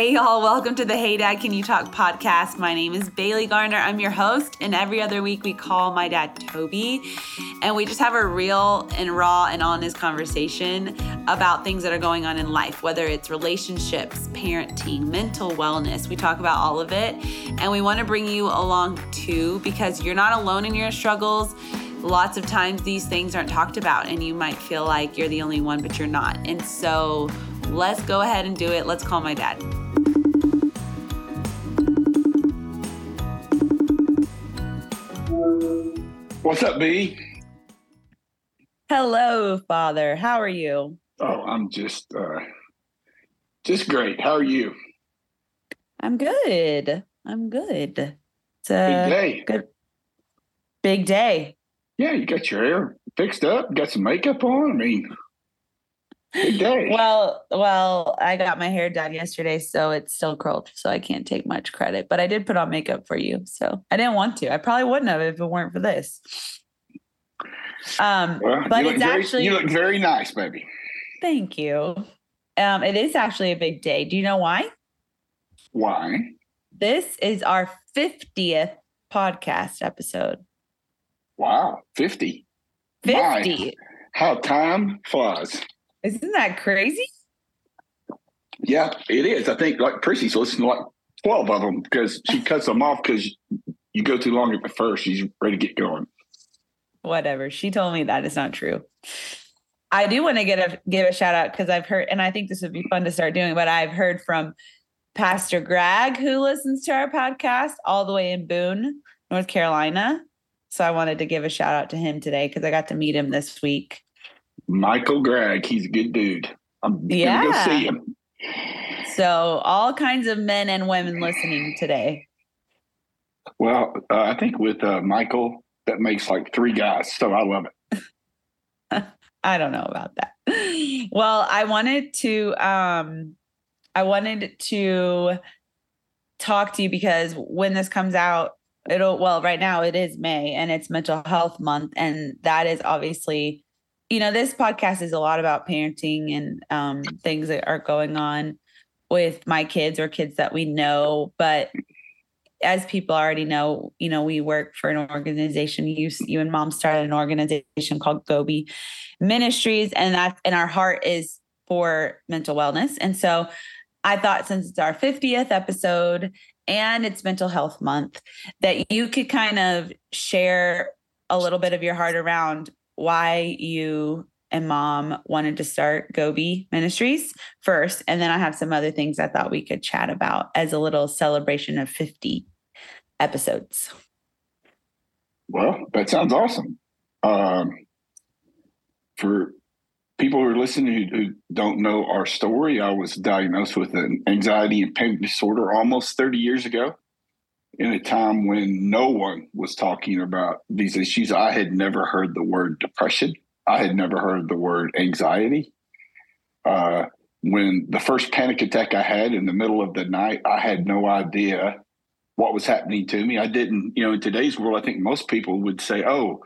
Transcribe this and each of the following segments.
Hey, y'all, welcome to the Hey Dad Can You Talk podcast. My name is Bailey Garner. I'm your host, and every other week we call my dad Toby, and we just have a real and raw and honest conversation about things that are going on in life, whether it's relationships, parenting, mental wellness. We talk about all of it, and we want to bring you along too because you're not alone in your struggles lots of times these things aren't talked about and you might feel like you're the only one but you're not and so let's go ahead and do it let's call my dad What's up, B? Hello, Father. How are you? Oh, I'm just uh just great. How are you? I'm good. I'm good. It's a Big day. good big day. Yeah, you got your hair fixed up, got some makeup on. I mean. Well, well, I got my hair done yesterday, so it's still curled, so I can't take much credit. But I did put on makeup for you, so I didn't want to. I probably wouldn't have if it weren't for this. Um, Well, but it's very, actually you look very nice, baby. thank you. Um, it is actually a big day. Do you know why? Why? This is our 50th podcast episode. Wow, 50. 50. My, how time flies. Isn't that crazy? Yeah, it is. I think like Prissy's listening to like 12 of them because she cuts them off because you go too long at the first. She's ready to get going. Whatever. She told me that is not true. I do want to get a give a shout out because I've heard, and I think this would be fun to start doing, but I've heard from Pastor Greg who listens to our podcast all the way in Boone, North Carolina. So I wanted to give a shout out to him today because I got to meet him this week. Michael Gregg, he's a good dude. I'm gonna go see him. So all kinds of men and women listening today. Well, uh, I think with uh, Michael, that makes like three guys. So I love it. I don't know about that. Well, I wanted to um I wanted to talk to you because when this comes out, it'll well, right now it is May and it's mental health month and that is obviously you know, this podcast is a lot about parenting and um things that are going on with my kids or kids that we know, but as people already know, you know, we work for an organization. You, you and mom started an organization called Goby Ministries, and that's and our heart is for mental wellness. And so, I thought since it's our 50th episode and it's Mental Health Month, that you could kind of share a little bit of your heart around why you and mom wanted to start Goby Ministries first. And then I have some other things I thought we could chat about as a little celebration of 50 episodes. Well, that sounds awesome. Um, for people who are listening who, who don't know our story, I was diagnosed with an anxiety and panic disorder almost 30 years ago. In a time when no one was talking about these issues, I had never heard the word depression. I had never heard the word anxiety. Uh, when the first panic attack I had in the middle of the night, I had no idea what was happening to me. I didn't, you know, in today's world, I think most people would say, oh,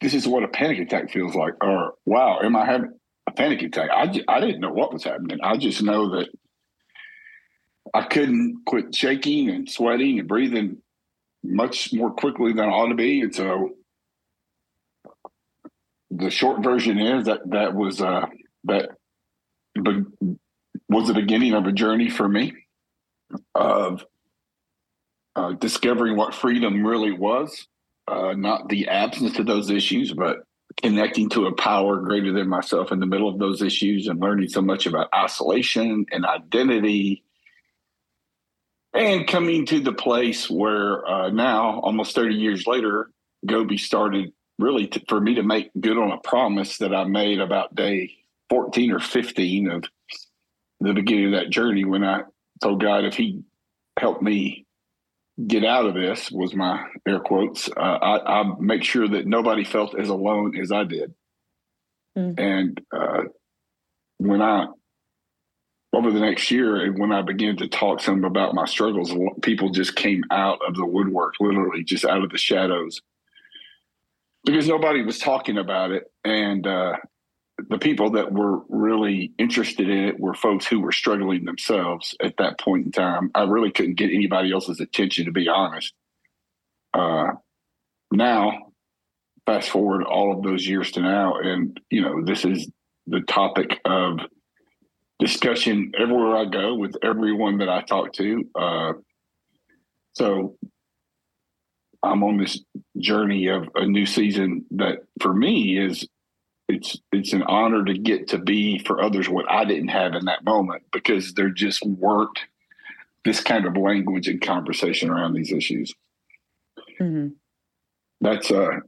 this is what a panic attack feels like, or wow, am I having a panic attack? I, didn't know what was happening. I just know that I couldn't quit shaking and sweating and breathing much more quickly than I ought to be. And so the short version is that that was uh, that be- was the beginning of a journey for me of uh, discovering what freedom really was, uh, not the absence of those issues, but connecting to a power greater than myself in the middle of those issues and learning so much about isolation and identity. And coming to the place where uh, now, almost 30 years later, Goby started really to, for me to make good on a promise that I made about day 14 or 15 of the beginning of that journey when I told God if He helped me get out of this was my air quotes. Uh, I, I make sure that nobody felt as alone as I did. Mm. And uh, when I over the next year, and when I began to talk some about my struggles, people just came out of the woodwork, literally just out of the shadows, because nobody was talking about it. And uh, the people that were really interested in it were folks who were struggling themselves at that point in time. I really couldn't get anybody else's attention, to be honest. Uh, now, fast forward all of those years to now, and you know, this is the topic of discussion everywhere I go with everyone that I talk to. Uh, so I'm on this journey of a new season that for me is it's it's an honor to get to be for others what I didn't have in that moment because there just weren't this kind of language and conversation around these issues. Mm-hmm. That's uh,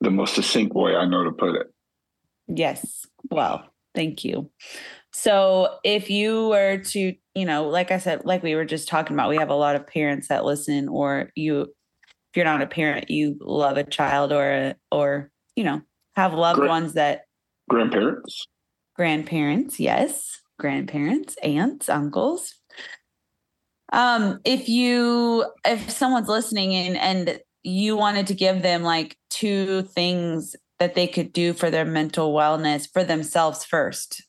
the most succinct way I know to put it. Yes. Well, thank you. So, if you were to, you know, like I said, like we were just talking about, we have a lot of parents that listen, or you, if you're not a parent, you love a child or, or, you know, have loved ones that grandparents, grandparents, yes, grandparents, aunts, uncles. Um, if you, if someone's listening and, and you wanted to give them like two things that they could do for their mental wellness for themselves first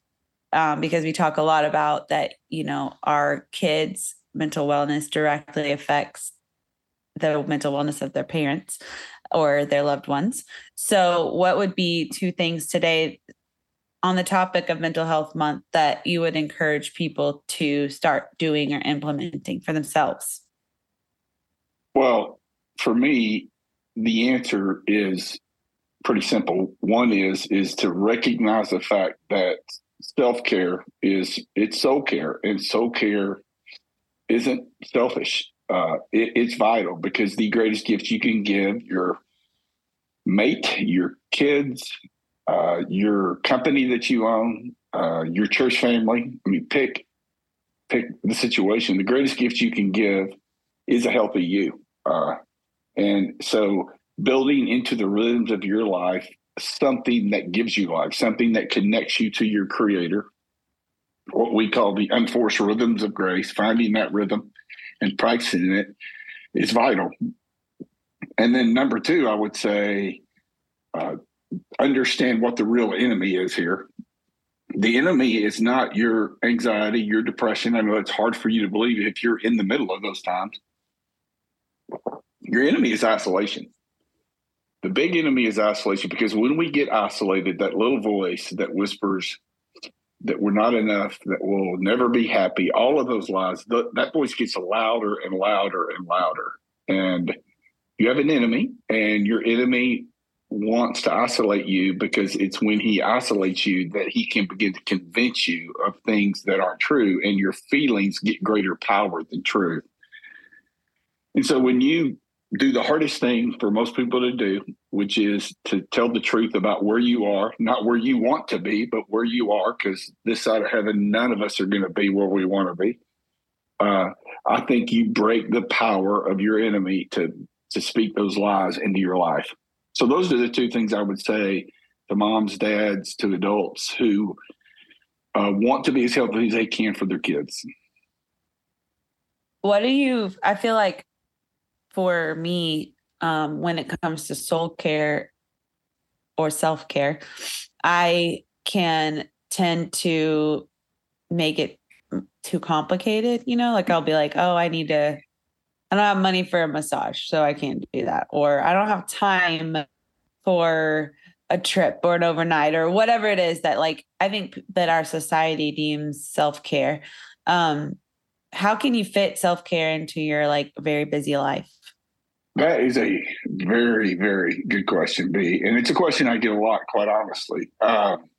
um, because we talk a lot about that you know our kids mental wellness directly affects the mental wellness of their parents or their loved ones. So what would be two things today on the topic of mental health month that you would encourage people to start doing or implementing for themselves? Well for me the answer is pretty simple. One is is to recognize the fact that self care is it's soul care, and soul care isn't selfish. Uh, it, it's vital because the greatest gift you can give your mate, your kids, uh, your company that you own, uh, your church family. I mean, pick pick the situation. The greatest gift you can give is a healthy you, uh, and so building into the rhythms of your life something that gives you life, something that connects you to your creator, what we call the unforced rhythms of grace, finding that rhythm and practicing it is vital. And then number two, I would say, uh, understand what the real enemy is here. The enemy is not your anxiety, your depression. I know it's hard for you to believe if you're in the middle of those times. Your enemy is isolation. The big enemy is isolation because when we get isolated, that little voice that whispers that we're not enough, that we'll never be happy, all of those lies, that voice gets louder and louder and louder. And you have an enemy, and your enemy wants to isolate you because it's when he isolates you that he can begin to convince you of things that aren't true, and your feelings get greater power than truth. And so when you do the hardest thing for most people to do, which is to tell the truth about where you are, not where you want to be, but where you are, because this side of heaven, none of us are going to be where we want to be. Uh, I think you break the power of your enemy to to speak those lies into your life. So those are the two things I would say to moms, dads, to adults who uh, want to be as healthy as they can for their kids. What do you? I feel like for me um, when it comes to soul care or self care, I can tend to make it too complicated. You know, like I'll be like, oh, I need to, I don't have money for a massage, so I can't do that. Or I don't have time for a trip or an overnight or whatever it is that like I think that our society deems self-care. Um how can you fit self-care into your like very busy life? That is a very, very good question, B. And it's a question I get a lot, quite honestly. Um,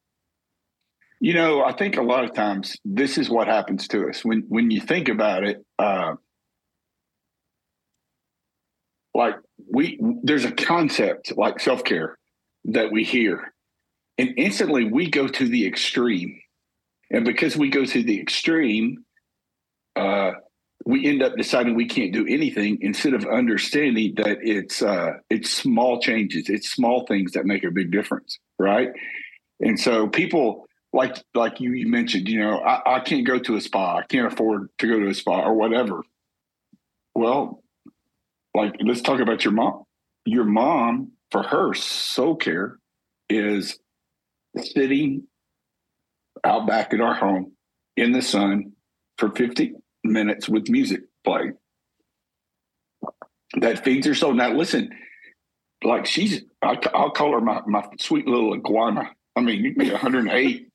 you know, I think a lot of times this is what happens to us when when you think about it. Uh, like we, there's a concept like self care that we hear, and instantly we go to the extreme, and because we go to the extreme, uh, we end up deciding we can't do anything instead of understanding that it's uh, it's small changes, it's small things that make a big difference, right? And so people like like you mentioned, you know, I, I can't go to a spa, I can't afford to go to a spa or whatever. Well, like let's talk about your mom. Your mom, for her soul care, is sitting out back at our home in the sun for 50 minutes with music playing. That feeds her soul. Now, listen, like she's, I, will call her my, my sweet little iguana. I mean, you can be 108.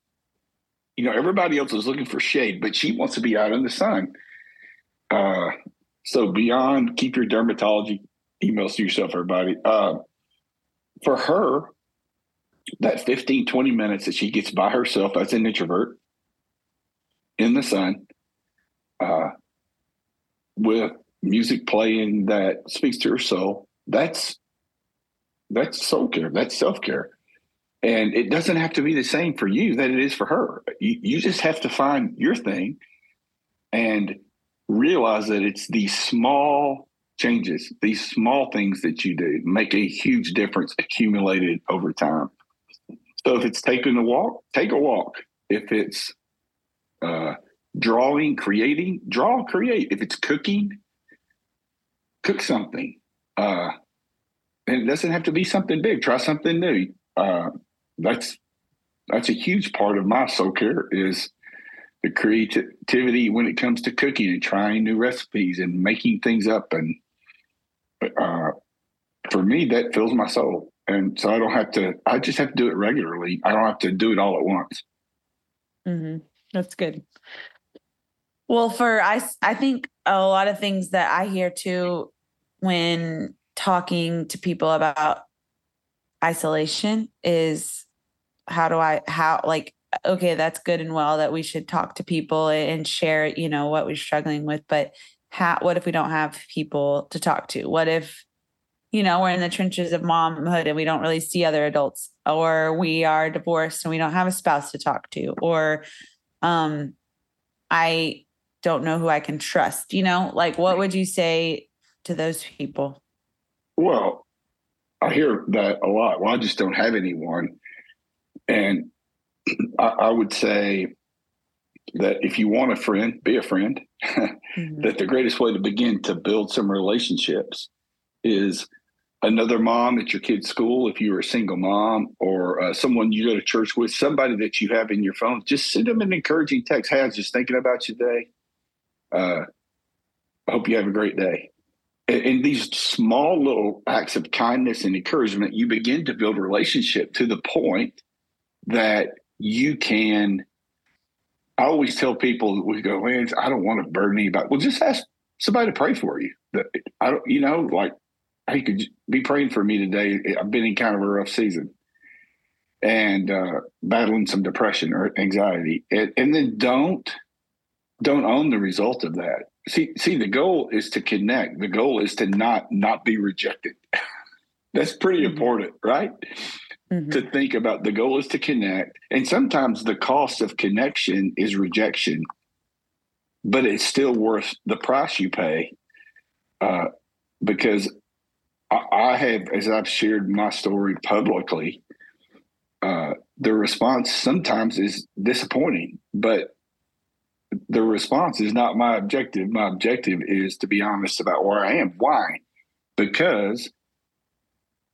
you know, everybody else is looking for shade, but she wants to be out in the sun. Uh, so beyond keep your dermatology emails to yourself, everybody. Uh, for her, that 15, 20 minutes that she gets by herself as an introvert in the sun, uh, with music playing that speaks to her soul, that's that's soul care. That's self care. And it doesn't have to be the same for you that it is for her. You, you just have to find your thing and realize that it's these small changes, these small things that you do make a huge difference accumulated over time. So if it's taking a walk, take a walk. If it's uh, drawing, creating, draw, create. If it's cooking, cook something. Uh, and it doesn't have to be something big. Try something new. Uh, that's that's a huge part of my soul care is the creativity when it comes to cooking and trying new recipes and making things up. And uh, for me, that fills my soul. And so I don't have to. I just have to do it regularly. I don't have to do it all at once. Mm-hmm. That's good. Well, for I, I think a lot of things that I hear too when talking to people about isolation is how do I how like okay that's good and well that we should talk to people and share you know what we're struggling with but how what if we don't have people to talk to? What if you know we're in the trenches of momhood and we don't really see other adults or we are divorced and we don't have a spouse to talk to or um I don't know who I can trust you know like what would you say to those people well, I hear that a lot. Well, I just don't have anyone. And I, I would say that if you want a friend, be a friend. mm-hmm. That the greatest way to begin to build some relationships is another mom at your kid's school, if you're a single mom, or uh, someone you go to church with, somebody that you have in your phone, just send them an encouraging text. Hey, I was just thinking about you today. Uh, I hope you have a great day in these small little acts of kindness and encouragement, you begin to build a relationship to the point that you can. I always tell people that we go, man, I don't want to burden anybody. Well, just ask somebody to pray for you. I don't, you know, like, hey, could be praying for me today? I've been in kind of a rough season and uh, battling some depression or anxiety, and, and then don't don't own the result of that see see the goal is to connect the goal is to not not be rejected that's pretty mm-hmm. important right mm-hmm. to think about the goal is to connect and sometimes the cost of connection is rejection but it's still worth the price you pay uh, because I, I, have as i've shared my story publicly uh, the response sometimes is disappointing but the response is not my objective. My objective is to be honest about where I am. Why? Because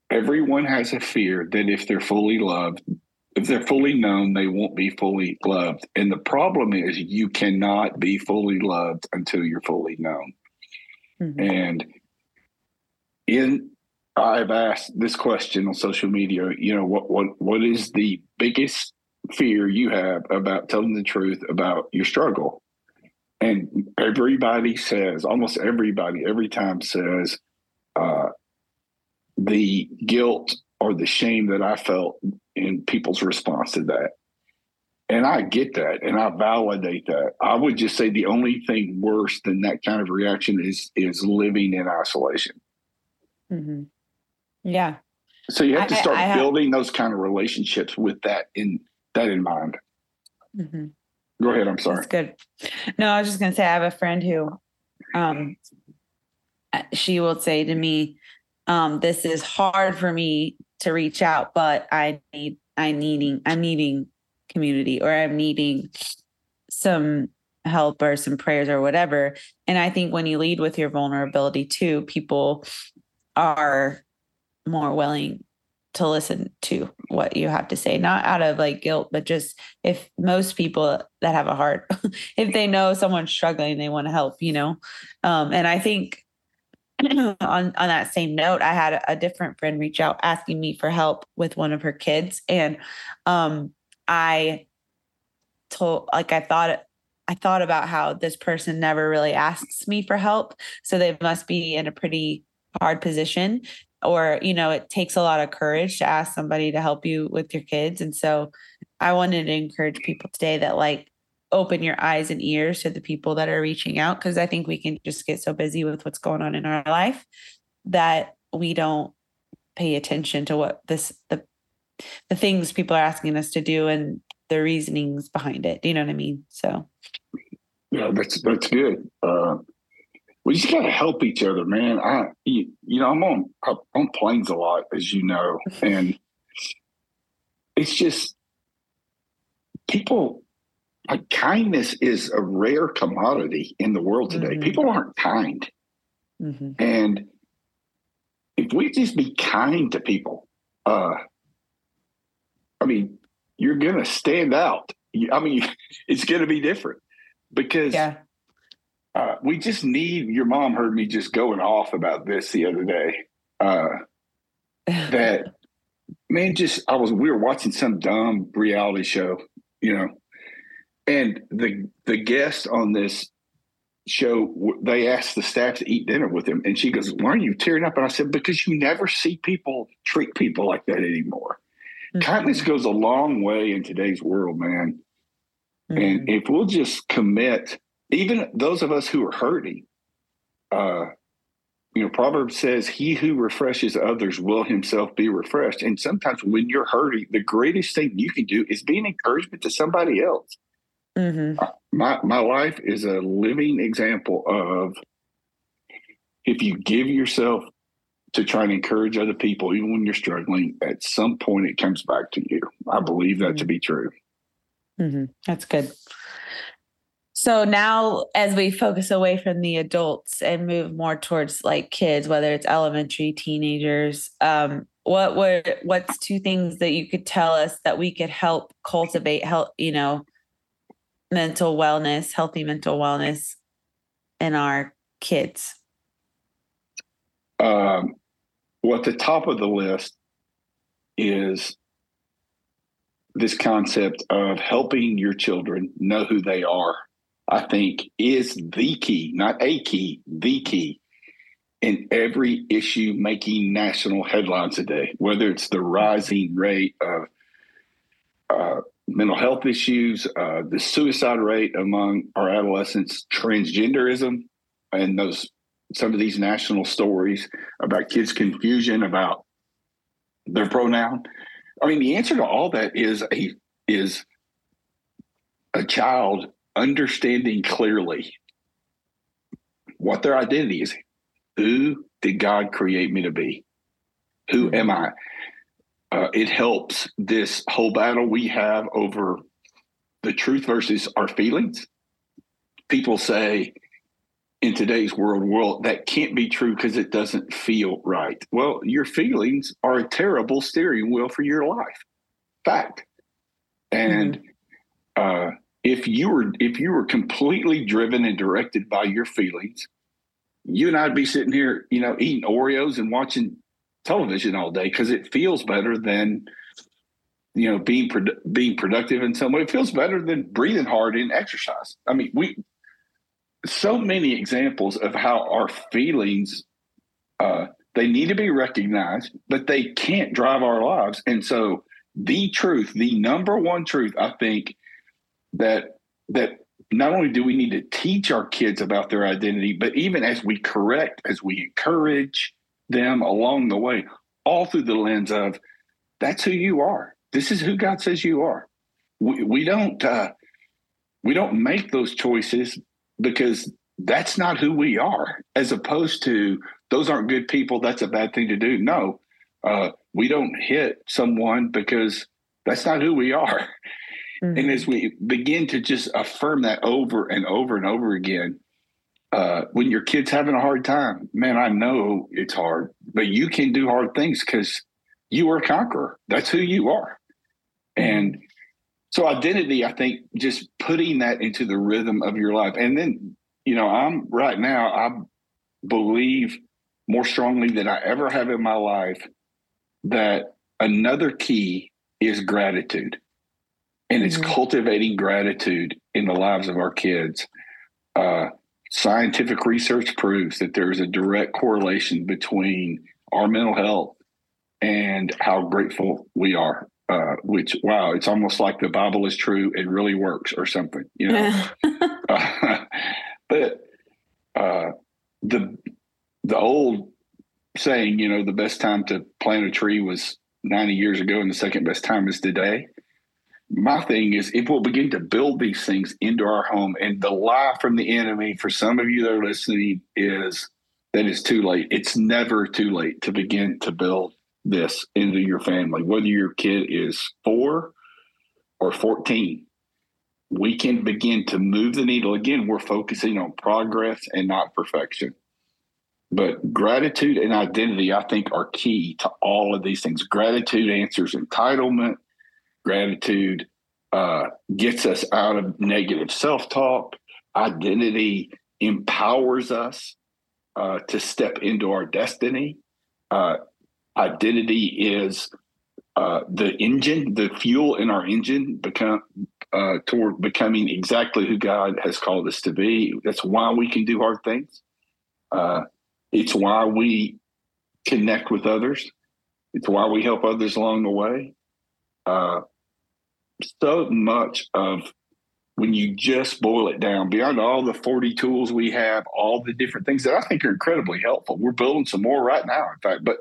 everyone has a fear that if they're fully loved, if they're fully known, they won't be fully loved. And the problem is you cannot be fully loved until you're fully known. Mm-hmm. And in I've asked this question on social media, you know, what what what is the biggest fear you have about telling the truth about your struggle. And everybody says, almost everybody, every time says, uh, the guilt or the shame that I felt in people's response to that. And I get that and I validate that. I would just say the only thing worse than that kind of reaction is is living in isolation. Mm-hmm. Yeah. So you have to start I, I building have, those kind of relationships with that in that in mind. Mm-hmm. Go ahead. I'm sorry. That's good. No, I was just going to say I have a friend who, um, she will say to me, um, "This is hard for me to reach out, but I need, I needing, I'm needing community, or I'm needing some help or some prayers or whatever." And I think when you lead with your vulnerability too, people are more willing to listen to what you have to say, not out of like guilt, but just if most people that have a heart, if they know someone's struggling, they want to help, you know? Um, and I think on, on that same note, I had a, different friend reach out asking me for help with one of her kids. And um, I told, like, I thought, I thought about how this person never really asks me for help. So they must be in a pretty hard position or you know it takes a lot of courage to ask somebody to help you with your kids. And so i wanted to encourage people today that like open your eyes and ears to the people that are reaching out because i think we can just get so busy with what's going on in our life that we don't pay attention to what this the the things people are asking us to do and the reasonings behind it. Do you know what i mean? So. Yeah that's that's good. Uh we just gotta help each other, man. I, you, you know, I'm on I'm on planes a lot, as you know, and it's just people. Like kindness is a rare commodity in the world today. Mm-hmm. People aren't kind, mm-hmm. and if we just be kind to people, uh, I mean, you're gonna stand out. I mean, it's gonna be different because yeah uh, we just need your mom heard me just going off about this the other day. Uh, that man, just I was we were watching some dumb reality show, you know, and the the guest on this show they asked the staff to eat dinner with him, and she goes, "Why are you tearing up?" And I said, "Because you never see people treat people like that anymore. Mm-hmm. Kindness goes a long way in today's world, man." Mm-hmm. And if we'll just commit even those of us who are hurting, uh, you know, Proverbs says, He who refreshes others will himself be refreshed. And sometimes when you're hurting, the greatest thing you can do is be an encouragement to somebody else. Mm-hmm. Uh, my, my life is a living example of if you give yourself to try and encourage other people, even when you're struggling, at some point it comes back to you. I believe that mm-hmm. to be true. Mm-hmm. That's good. So now, as we focus away from the adults and move more towards like kids, whether it's elementary, teenagers, um, what what's two things that you could tell us that we could help cultivate help, you know, mental wellness, healthy mental wellness in our kids? Um, well, at the top of the list is this concept of helping your children know who they are I think is the key, not a key, the key in every issue making national headlines today, whether it's the rising rate of uh, mental health issues, uh, the suicide rate among our adolescents, transgenderism, and those some of these national stories about kids' confusion about their pronoun. I mean, the answer to all that is a is a child understanding clearly what their identity is. Who did God create me to be? Who am I? Uh, it helps this whole battle we have over the truth versus our feelings. People say in today's world, world that can't be true because it doesn't feel right. Well, your feelings are a terrible steering wheel for your life. Fact. And mm-hmm. uh, if you were if you were completely driven and directed by your feelings, you and I'd be sitting here, you know, eating Oreos and watching television all day because it feels better than you know being being productive in some way. It feels better than breathing hard in exercise. I mean, we so many examples of how our feelings uh, they need to be recognized, but they can't drive our lives. And so, the truth, the number one truth, I think that that not only do we need to teach our kids about their identity, but even as we correct, as we encourage them along the way, all through the lens of that's who you are. This is who God says you are. We, we don't uh, we don't make those choices because that's not who we are. As opposed to those aren't good people. That's a bad thing to do. No, uh, we don't hit someone because that's not who we are. Mm-hmm. And as we begin to just affirm that over and over and over again, uh, when your kid's having a hard time, man, I know it's hard, but you can do hard things because you are a conqueror. That's who you are. And so identity, I think just putting that into the rhythm of your life. And then, you know, I'm right now, I believe more strongly than I ever have in my life that another key is gratitude. And it's mm-hmm. cultivating gratitude in the lives of our kids. Uh, scientific research proves that there is a direct correlation between our mental health and how grateful we are. Uh, which wow, it's almost like the Bible is true; it really works, or something, you know. uh, but uh, the the old saying, you know, the best time to plant a tree was 90 years ago, and the second best time is today. My thing is, if we'll begin to build these things into our home, and the lie from the enemy for some of you that are listening is that it's too late. It's never too late to begin to build this into your family, whether your kid is four or 14. We can begin to move the needle. Again, we're focusing on progress and not perfection. But gratitude and identity, I think, are key to all of these things. Gratitude answers entitlement. Gratitude uh, gets us out of negative self talk. Identity empowers us uh, to step into our destiny. Uh, identity is uh, the engine, the fuel in our engine, become uh, toward becoming exactly who God has called us to be. That's why we can do hard things. Uh, it's why we connect with others. It's why we help others along the way. So much of when you just boil it down, beyond all the 40 tools we have, all the different things that I think are incredibly helpful. We're building some more right now, in fact. But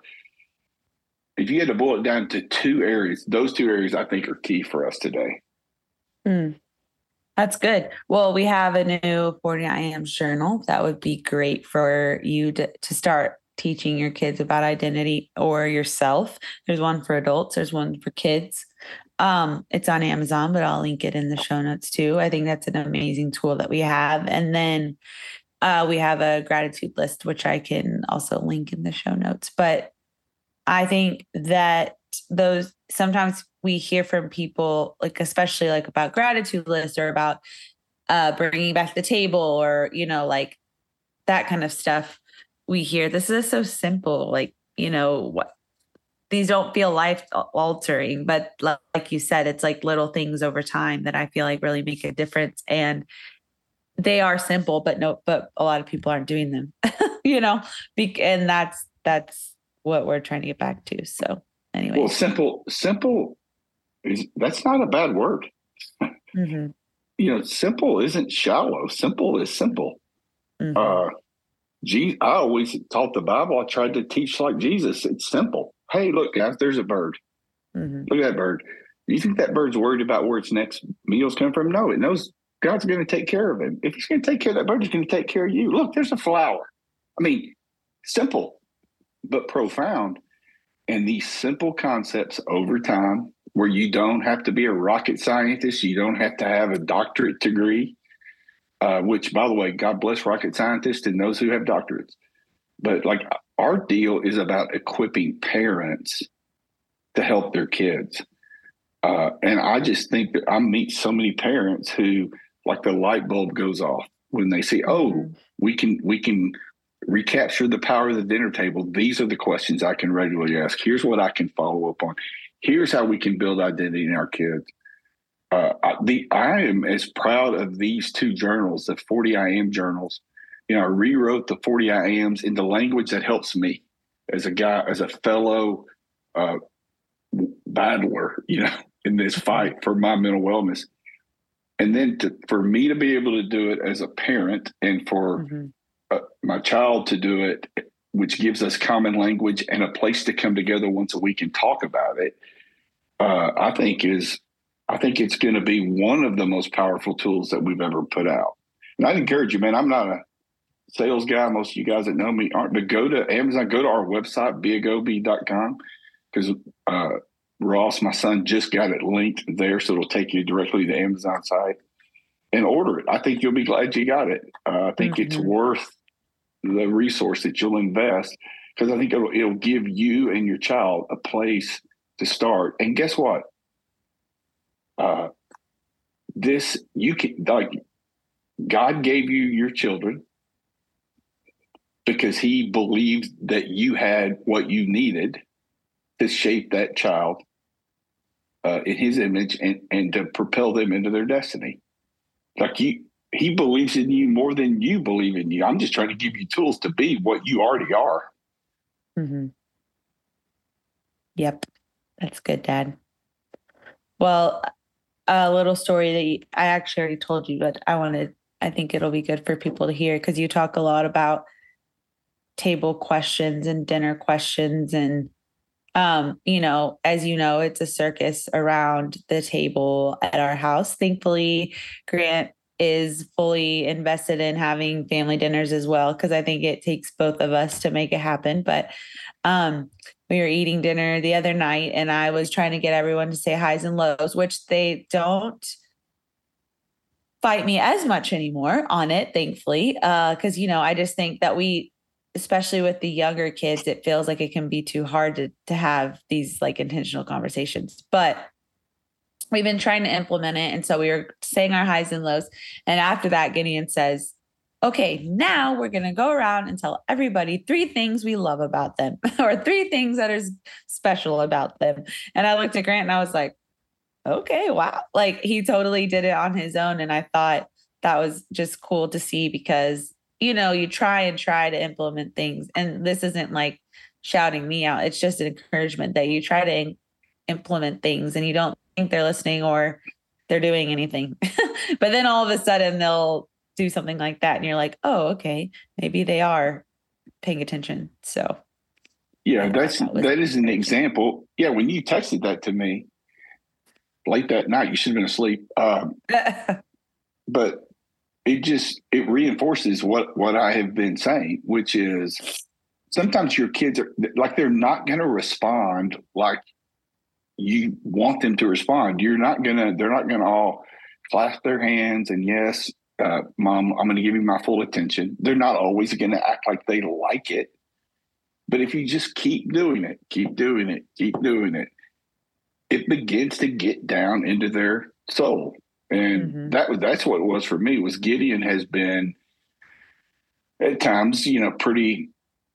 if you had to boil it down to two areas, those two areas I think are key for us today. Mm. That's good. Well, we have a new 40 IAMs journal. That would be great for you to, to start teaching your kids about identity or yourself. There's one for adults, there's one for kids. Um, it's on Amazon, but I'll link it in the show notes too. I think that's an amazing tool that we have. And then uh, we have a gratitude list, which I can also link in the show notes. But I think that those sometimes we hear from people like especially like about gratitude lists or about uh bringing back the table or you know like that kind of stuff we hear this is so simple like you know what these don't feel life altering but like you said it's like little things over time that i feel like really make a difference and they are simple but no but a lot of people aren't doing them you know and that's that's what we're trying to get back to so anyway. Well, simple, simple is that's not a bad word. Mm-hmm. you know, simple isn't shallow. Simple is simple. Mm-hmm. Uh, I always taught the Bible. I tried to teach like Jesus. It's simple. Hey, look, guys, there's a bird. Mm-hmm. Look at that bird. Do you think that bird's worried about where its next meal's coming from? No, it knows God's going to take care of him. If he's going to take care of that bird, he's going to take care of you. Look, there's a flower. I mean, simple but profound. And these simple concepts over time, where you don't have to be a rocket scientist, you don't have to have a doctorate degree, uh, which, by the way, God bless rocket scientists and those who have doctorates. But like our deal is about equipping parents to help their kids. Uh, and I just think that I meet so many parents who, like, the light bulb goes off when they see, oh, mm-hmm. we can we can recapture the power of the dinner table. These are the questions I can regularly ask. Here's what I can follow up on. Here's how we can build identity in our kids. Uh, I, the I am as proud of these two journals, the 40 IAM journals. You know, I rewrote the 40 IAMs into language that helps me as a guy, as a fellow uh, battler, you know, in this fight for my mental wellness. And then to, for me to be able to do it as a parent and for mm-hmm uh, my child to do it, which gives us common language and a place to come together once a week and talk about it. Uh, I think is I think it's going to be one of the most powerful tools that we've ever put out. And I'd encourage you, man. I'm not a sales guy. Most of you guys that know me aren't, but go to Amazon, go to our website, beagoby.com, because uh, Ross, my son, just got it linked there, so it'll take you directly to the Amazon site and order it. I think you'll be glad you got it. Uh, I think mm-hmm. it's worth the resource that you'll invest. because I think it'll it'll give you and your child a place to start. And guess what? Uh, this you can like God gave you your children because He believed that you had what you needed to shape that child uh, in His image and and to propel them into their destiny. Like you, He believes in you more than you believe in you. I'm just trying to give you tools to be what you already are. Mm-hmm. Yep. That's good, Dad. Well, a little story that you, I actually already told you, but I wanted, I think it'll be good for people to hear because you talk a lot about table questions and dinner questions. And, um, you know, as you know, it's a circus around the table at our house. Thankfully, Grant is fully invested in having family dinners as well because I think it takes both of us to make it happen. But um, we were eating dinner the other night and I was trying to get everyone to say highs and lows, which they don't fight me as much anymore on it, thankfully. Uh, cause you know, I just think that we, especially with the younger kids, it feels like it can be too hard to to have these like intentional conversations. But we've been trying to implement it. And so we were saying our highs and lows. And after that, Gideon says, okay, now we're going to go around and tell everybody three things we love about them or three things that are special about them. And I looked at Grant and I was like, okay, wow. Like he totally did it on his own. And I thought that was just cool to see because, you know, you try and try to implement things. And this isn't like shouting me out, it's just an encouragement that you try to in- implement things and you don't think they're listening or they're doing anything. but then all of a sudden they'll do something like that and you're like oh okay maybe they are paying attention so yeah that's that, that is an example yeah when you texted that to me late that night you should have been asleep um, but it just it reinforces what what i have been saying which is sometimes your kids are like they're not going to respond like you want them to respond you're not to they're not to all clasp their hands and yes uh, mom, I'm going to give you my full attention. They're not always going to act like they like it. But if you just keep doing it, keep doing it, keep doing it, it begins to get down into their soul. And mm-hmm. that was that's what it was for me was Gideon has been at times, you know, pretty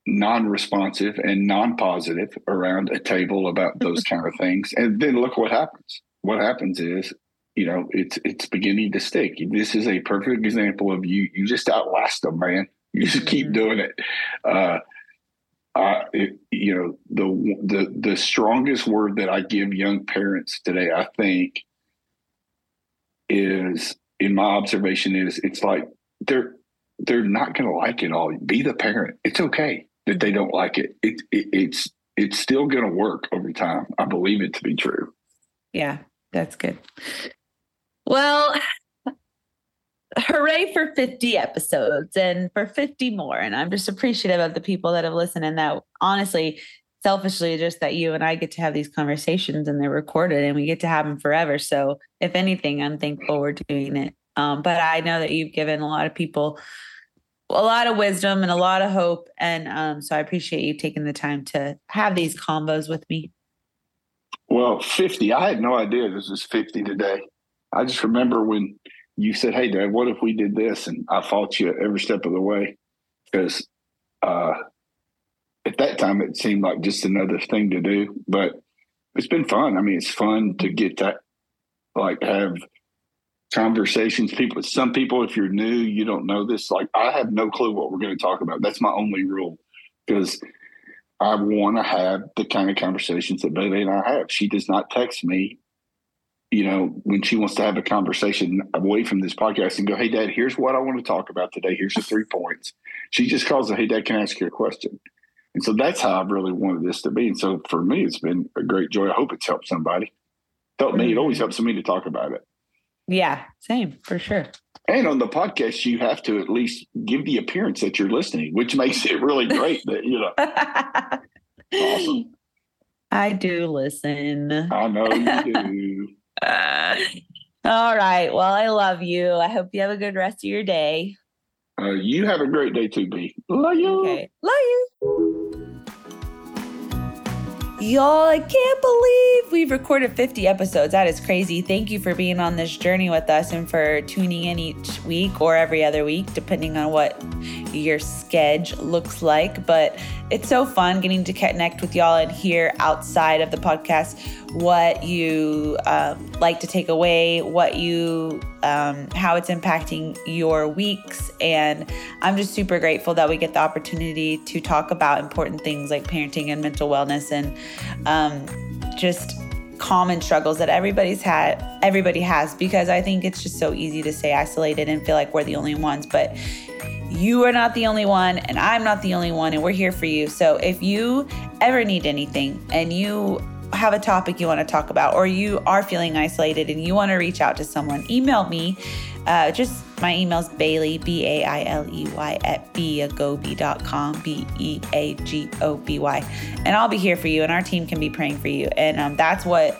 non-responsive and non-positive around a table about those kind of things. And then look what happens. What happens is you know, it's it's beginning to stick. This is a perfect example of you. You just outlast them, man. You just mm-hmm. keep doing it. Uh, uh, it, you know, the the the strongest word that I give young parents today, I think, is in my observation is it's like they're they're not going to like it all. Be the parent. It's okay that they don't like it. It, it it's it's still going to work over time. I believe it to be true. Yeah, that's good. Well, hooray for 50 episodes and for 50 more. And I'm just appreciative of the people that have listened and that honestly, selfishly, just that you and I get to have these conversations and they're recorded and we get to have them forever. So, if anything, I'm thankful we're doing it. Um, but I know that you've given a lot of people a lot of wisdom and a lot of hope. And um, so I appreciate you taking the time to have these combos with me. Well, 50. I had no idea this was 50 today. I just remember when you said, "Hey, Dad, what if we did this?" and I fought you every step of the way because uh, at that time it seemed like just another thing to do. But it's been fun. I mean, it's fun to get to like have conversations. People, some people, if you're new, you don't know this. Like, I have no clue what we're going to talk about. That's my only rule because I want to have the kind of conversations that Bailey and I have. She does not text me you know, when she wants to have a conversation away from this podcast and go, Hey, dad, here's what I want to talk about today. Here's the three points. She just calls it, Hey, dad, can I ask you a question? And so that's how I've really wanted this to be. And so for me, it's been a great joy. I hope it's helped somebody. Helped me. It always mm-hmm. helps me to talk about it. Yeah, same for sure. And on the podcast, you have to at least give the appearance that you're listening, which makes it really great that, you know. awesome. I do listen. I know you do. all right. Well, I love you. I hope you have a good rest of your day. Uh, you have a great day too, B. Love you. Okay. Love you. Y'all, I can't believe we've recorded 50 episodes. That is crazy. Thank you for being on this journey with us and for tuning in each week or every other week, depending on what your schedule looks like. But it's so fun getting to connect with y'all and hear outside of the podcast what you um, like to take away, what you, um, how it's impacting your weeks. And I'm just super grateful that we get the opportunity to talk about important things like parenting and mental wellness and um, just common struggles that everybody's had everybody has because i think it's just so easy to stay isolated and feel like we're the only ones but you are not the only one and i'm not the only one and we're here for you so if you ever need anything and you have a topic you want to talk about or you are feeling isolated and you want to reach out to someone, email me. Uh, just my email's Bailey, B A I L E Y, at beagoby.com, B E A G O B Y. And I'll be here for you, and our team can be praying for you. And um, that's what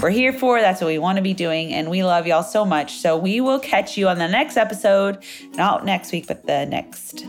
we're here for. That's what we want to be doing. And we love y'all so much. So we will catch you on the next episode, not next week, but the next